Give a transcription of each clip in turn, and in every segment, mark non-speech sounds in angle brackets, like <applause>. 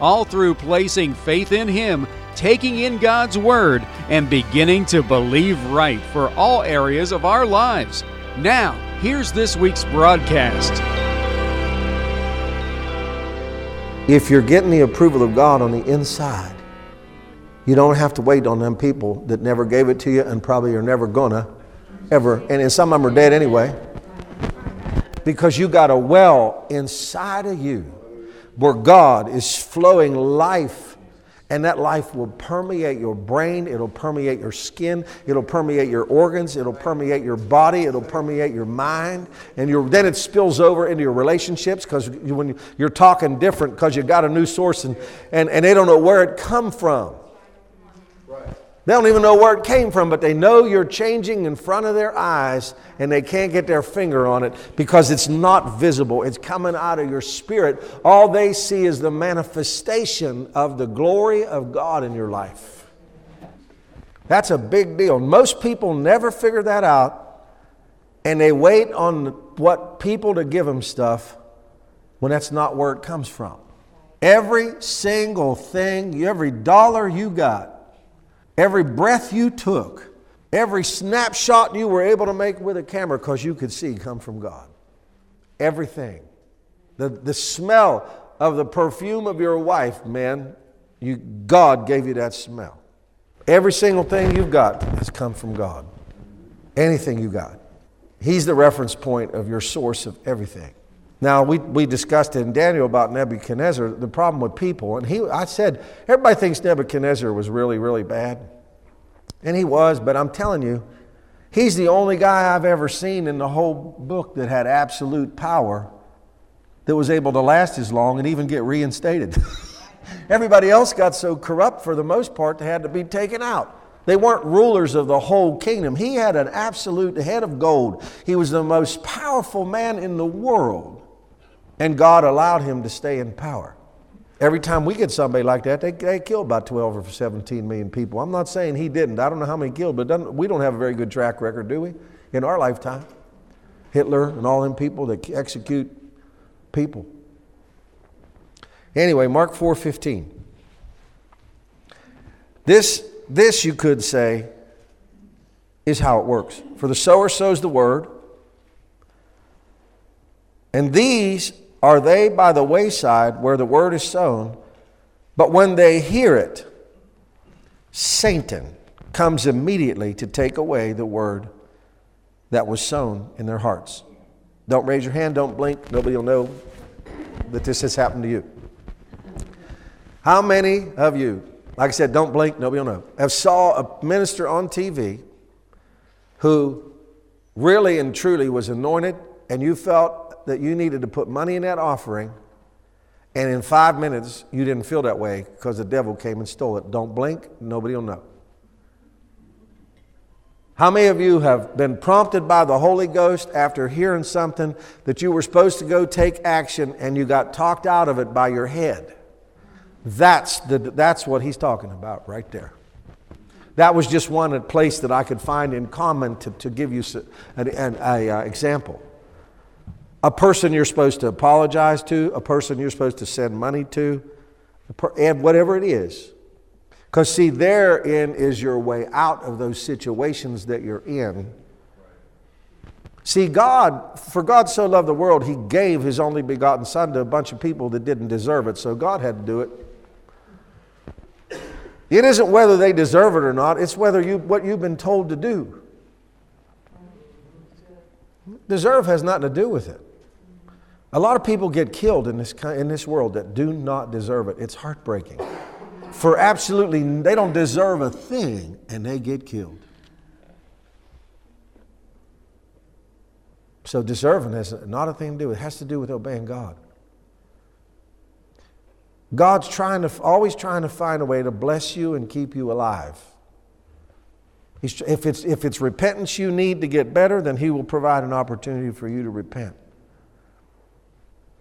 all through placing faith in Him, taking in God's Word, and beginning to believe right for all areas of our lives. Now, here's this week's broadcast. If you're getting the approval of God on the inside, you don't have to wait on them people that never gave it to you and probably are never gonna ever. And some of them are dead anyway. Because you got a well inside of you where God is flowing life, and that life will permeate your brain, it'll permeate your skin, it'll permeate your organs, it'll permeate your body, it'll permeate your mind, and your, then it spills over into your relationships because when you're talking different because you got a new source and, and, and they don't know where it come from. They don't even know where it came from, but they know you're changing in front of their eyes and they can't get their finger on it because it's not visible. It's coming out of your spirit. All they see is the manifestation of the glory of God in your life. That's a big deal. Most people never figure that out and they wait on what people to give them stuff when that's not where it comes from. Every single thing, every dollar you got, Every breath you took, every snapshot you were able to make with a camera because you could see come from God. Everything. The, the smell of the perfume of your wife, man, you, God gave you that smell. Every single thing you've got has come from God. Anything you got. He's the reference point of your source of everything. Now, we, we discussed in Daniel about Nebuchadnezzar, the problem with people. And he, I said, everybody thinks Nebuchadnezzar was really, really bad. And he was, but I'm telling you, he's the only guy I've ever seen in the whole book that had absolute power that was able to last as long and even get reinstated. <laughs> Everybody else got so corrupt for the most part they had to be taken out. They weren't rulers of the whole kingdom. He had an absolute head of gold. He was the most powerful man in the world. And God allowed him to stay in power. Every time we get somebody like that, they, they kill about 12 or 17 million people. I'm not saying he didn't. I don't know how many killed, but we don't have a very good track record, do we, in our lifetime? Hitler and all them people that execute people. Anyway, Mark 4:15. This, this you could say is how it works. For the sower sows the word, and these are they by the wayside where the word is sown, but when they hear it, Satan comes immediately to take away the word that was sown in their hearts. Don't raise your hand, don't blink, nobody will know that this has happened to you. How many of you, like I said, don't blink, nobody will know, have saw a minister on TV who really and truly was anointed and you felt that you needed to put money in that offering, and in five minutes you didn't feel that way because the devil came and stole it. Don't blink, nobody will know. How many of you have been prompted by the Holy Ghost after hearing something that you were supposed to go take action and you got talked out of it by your head? That's, the, that's what he's talking about right there. That was just one place that I could find in common to, to give you an, an a, uh, example a person you're supposed to apologize to, a person you're supposed to send money to, and whatever it is. Because, see, therein is your way out of those situations that you're in. See, God, for God so loved the world, He gave His only begotten Son to a bunch of people that didn't deserve it, so God had to do it. It isn't whether they deserve it or not, it's whether you, what you've been told to do. Deserve has nothing to do with it. A lot of people get killed in this, in this world that do not deserve it. It's heartbreaking. For absolutely, they don't deserve a thing and they get killed. So deserving has not a thing to do it. has to do with obeying God. God's trying to, always trying to find a way to bless you and keep you alive. If, it's, if it's repentance you need to get better, then He will provide an opportunity for you to repent.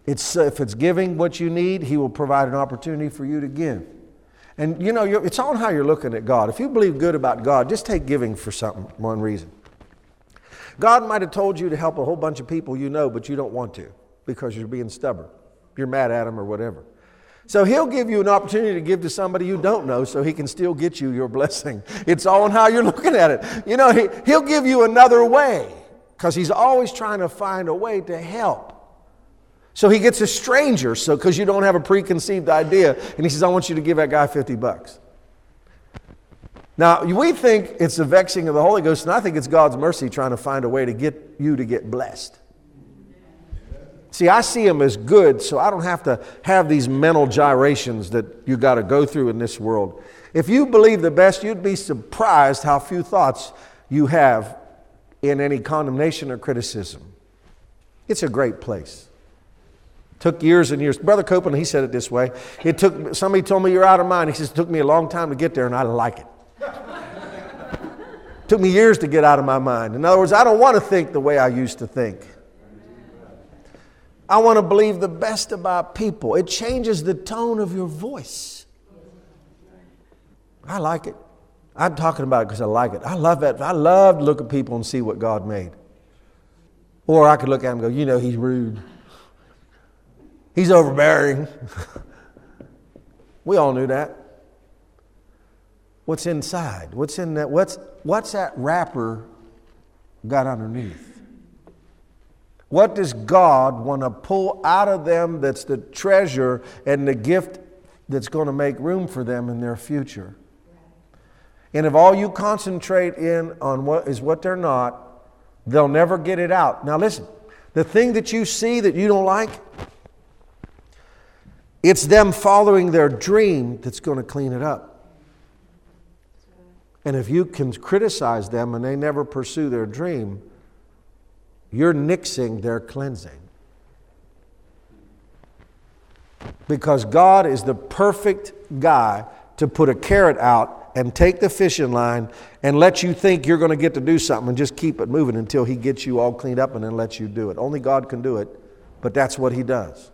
It's, uh, if it's giving what you need, He will provide an opportunity for you to give. And you know, it's all on how you're looking at God. If you believe good about God, just take giving for something, one reason. God might have told you to help a whole bunch of people you know, but you don't want to because you're being stubborn. You're mad at Him or whatever. So he'll give you an opportunity to give to somebody you don't know so he can still get you your <laughs> blessing. It's all on how you're looking at it. You know, he, he'll give you another way because he's always trying to find a way to help. So he gets a stranger, so because you don't have a preconceived idea, and he says, I want you to give that guy 50 bucks. Now, we think it's the vexing of the Holy Ghost, and I think it's God's mercy trying to find a way to get you to get blessed. See, I see him as good, so I don't have to have these mental gyrations that you got to go through in this world. If you believe the best, you'd be surprised how few thoughts you have in any condemnation or criticism. It's a great place. Took years and years. Brother Copeland, he said it this way. It took somebody told me you're out of mind. He says it took me a long time to get there, and I like it. took me years to get out of my mind. In other words, I don't want to think the way I used to think. I want to believe the best about people. It changes the tone of your voice. I like it. I'm talking about it because I like it. I love that. I love to look at people and see what God made. Or I could look at him and go, you know, he's rude. He's overbearing. <laughs> we all knew that. What's inside? What's in that? What's, what's that wrapper got underneath? What does God want to pull out of them that's the treasure and the gift that's going to make room for them in their future? And if all you concentrate in on what is what they're not, they'll never get it out. Now listen, the thing that you see that you don't like, it's them following their dream that's going to clean it up. And if you can criticize them and they never pursue their dream, you're nixing their cleansing. Because God is the perfect guy to put a carrot out and take the fishing line and let you think you're going to get to do something and just keep it moving until He gets you all cleaned up and then lets you do it. Only God can do it, but that's what He does.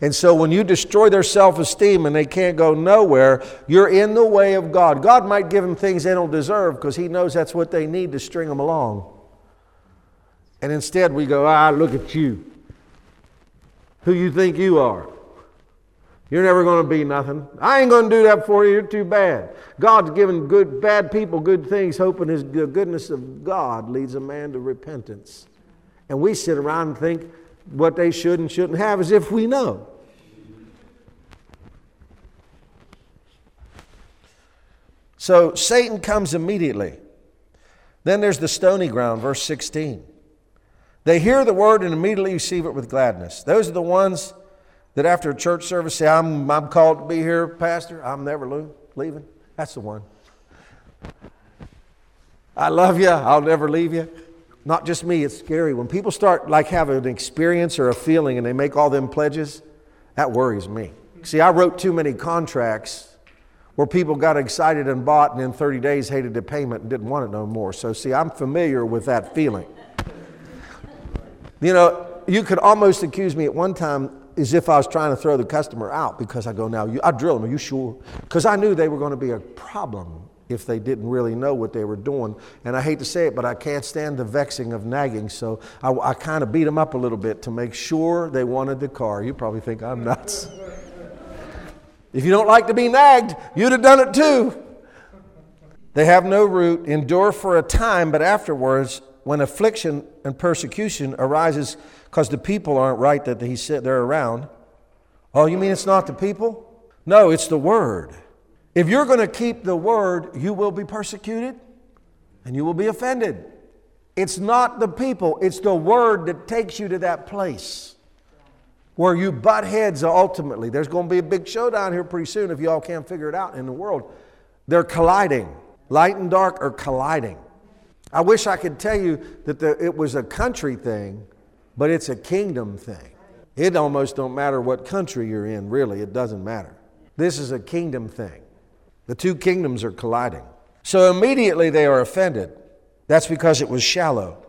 And so when you destroy their self esteem and they can't go nowhere, you're in the way of God. God might give them things they don't deserve because He knows that's what they need to string them along. And instead we go, ah, look at you. Who you think you are. You're never going to be nothing. I ain't going to do that for you. You're too bad. God's given good, bad people good things, hoping his, the goodness of God leads a man to repentance. And we sit around and think, what they should and shouldn't have as if we know. So Satan comes immediately. Then there's the stony ground, verse 16. They hear the word and immediately receive it with gladness. Those are the ones that after a church service say, I'm, I'm called to be here, Pastor. I'm never leaving. That's the one. I love you. I'll never leave you. Not just me, it's scary. When people start like having an experience or a feeling and they make all them pledges, that worries me. See, I wrote too many contracts where people got excited and bought and in 30 days hated the payment and didn't want it no more. So, see, I'm familiar with that feeling. You know, you could almost accuse me at one time as if I was trying to throw the customer out because I go, now, you, I drill them, are you sure? Because I knew they were going to be a problem if they didn't really know what they were doing. And I hate to say it, but I can't stand the vexing of nagging, so I, I kind of beat them up a little bit to make sure they wanted the car. You probably think I'm nuts. if you don't like to be nagged, you'd have done it too. They have no root, endure for a time, but afterwards, when affliction and persecution arises because the people aren't right that he said they're around. Oh, you mean it's not the people? No, it's the word. If you're going to keep the word, you will be persecuted and you will be offended. It's not the people, it's the word that takes you to that place where you butt heads ultimately. There's going to be a big showdown here pretty soon if y'all can't figure it out in the world. They're colliding. Light and dark are colliding. I wish I could tell you that the, it was a country thing, but it's a kingdom thing. It almost don't matter what country you're in, really, it doesn't matter. This is a kingdom thing. The two kingdoms are colliding. So immediately they are offended. That's because it was shallow.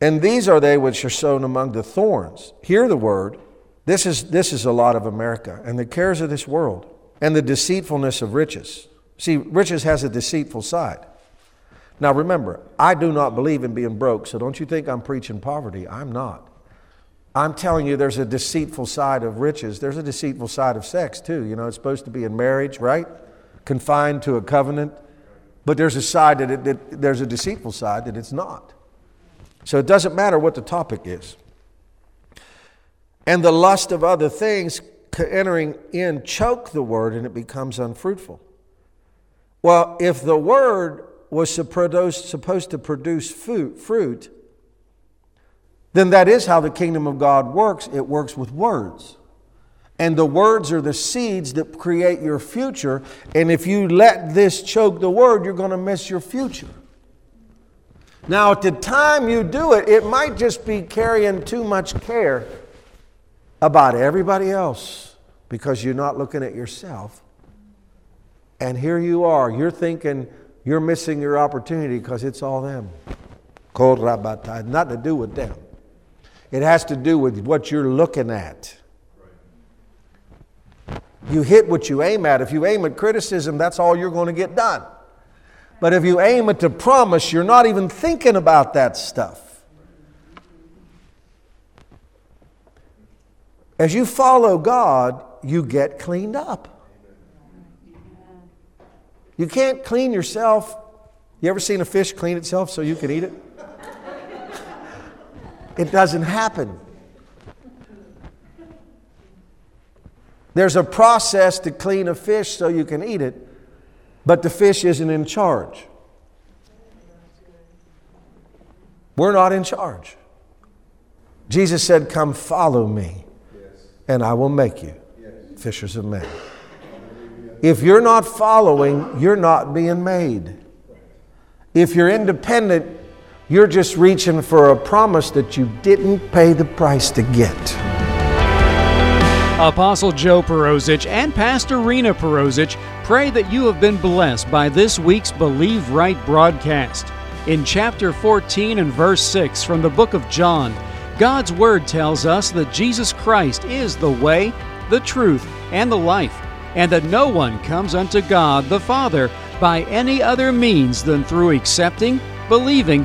And these are they which are sown among the thorns. Hear the word. This is, this is a lot of America and the cares of this world and the deceitfulness of riches. See, riches has a deceitful side. Now remember, I do not believe in being broke, so don't you think I'm preaching poverty. I'm not. I'm telling you, there's a deceitful side of riches. There's a deceitful side of sex, too. You know, it's supposed to be in marriage, right? Confined to a covenant. But there's a side that, it, that there's a deceitful side that it's not. So it doesn't matter what the topic is. And the lust of other things entering in choke the word and it becomes unfruitful. Well, if the word was supposed to produce fruit, then that is how the kingdom of God works. It works with words. And the words are the seeds that create your future. And if you let this choke the word, you're going to miss your future. Now, at the time you do it, it might just be carrying too much care about everybody else because you're not looking at yourself. And here you are, you're thinking you're missing your opportunity because it's all them. Called Rabbatai, not to do with them. It has to do with what you're looking at. You hit what you aim at. If you aim at criticism, that's all you're going to get done. But if you aim at the promise, you're not even thinking about that stuff. As you follow God, you get cleaned up. You can't clean yourself. You ever seen a fish clean itself so you can eat it? <laughs> It doesn't happen. There's a process to clean a fish so you can eat it, but the fish isn't in charge. We're not in charge. Jesus said, Come follow me, and I will make you fishers of men. If you're not following, you're not being made. If you're independent, you're just reaching for a promise that you didn't pay the price to get. Apostle Joe Perozich and Pastor Rena Perozich pray that you have been blessed by this week's Believe Right broadcast. In chapter 14 and verse 6 from the book of John, God's Word tells us that Jesus Christ is the way, the truth, and the life and that no one comes unto God the Father by any other means than through accepting, believing,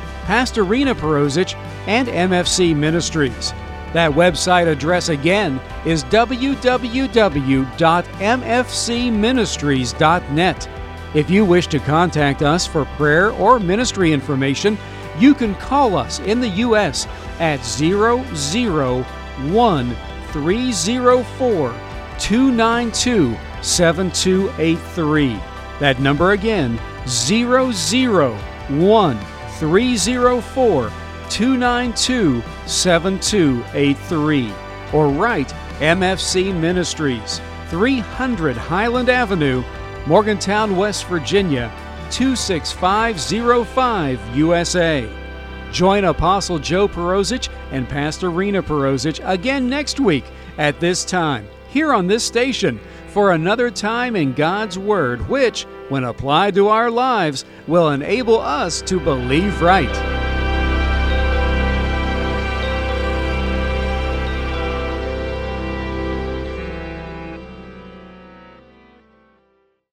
Pastor Rena Perozich, and MFC Ministries. That website address again is www.mfcministries.net. If you wish to contact us for prayer or ministry information, you can call us in the U.S. at 001 304 292 7283. That number again, 001 304 292 7283. Or write MFC Ministries, 300 Highland Avenue, Morgantown, West Virginia, 26505 USA. Join Apostle Joe Perozich and Pastor Rena Perozich again next week at this time here on this station for another time in God's Word, which, when applied to our lives, will enable us to believe right.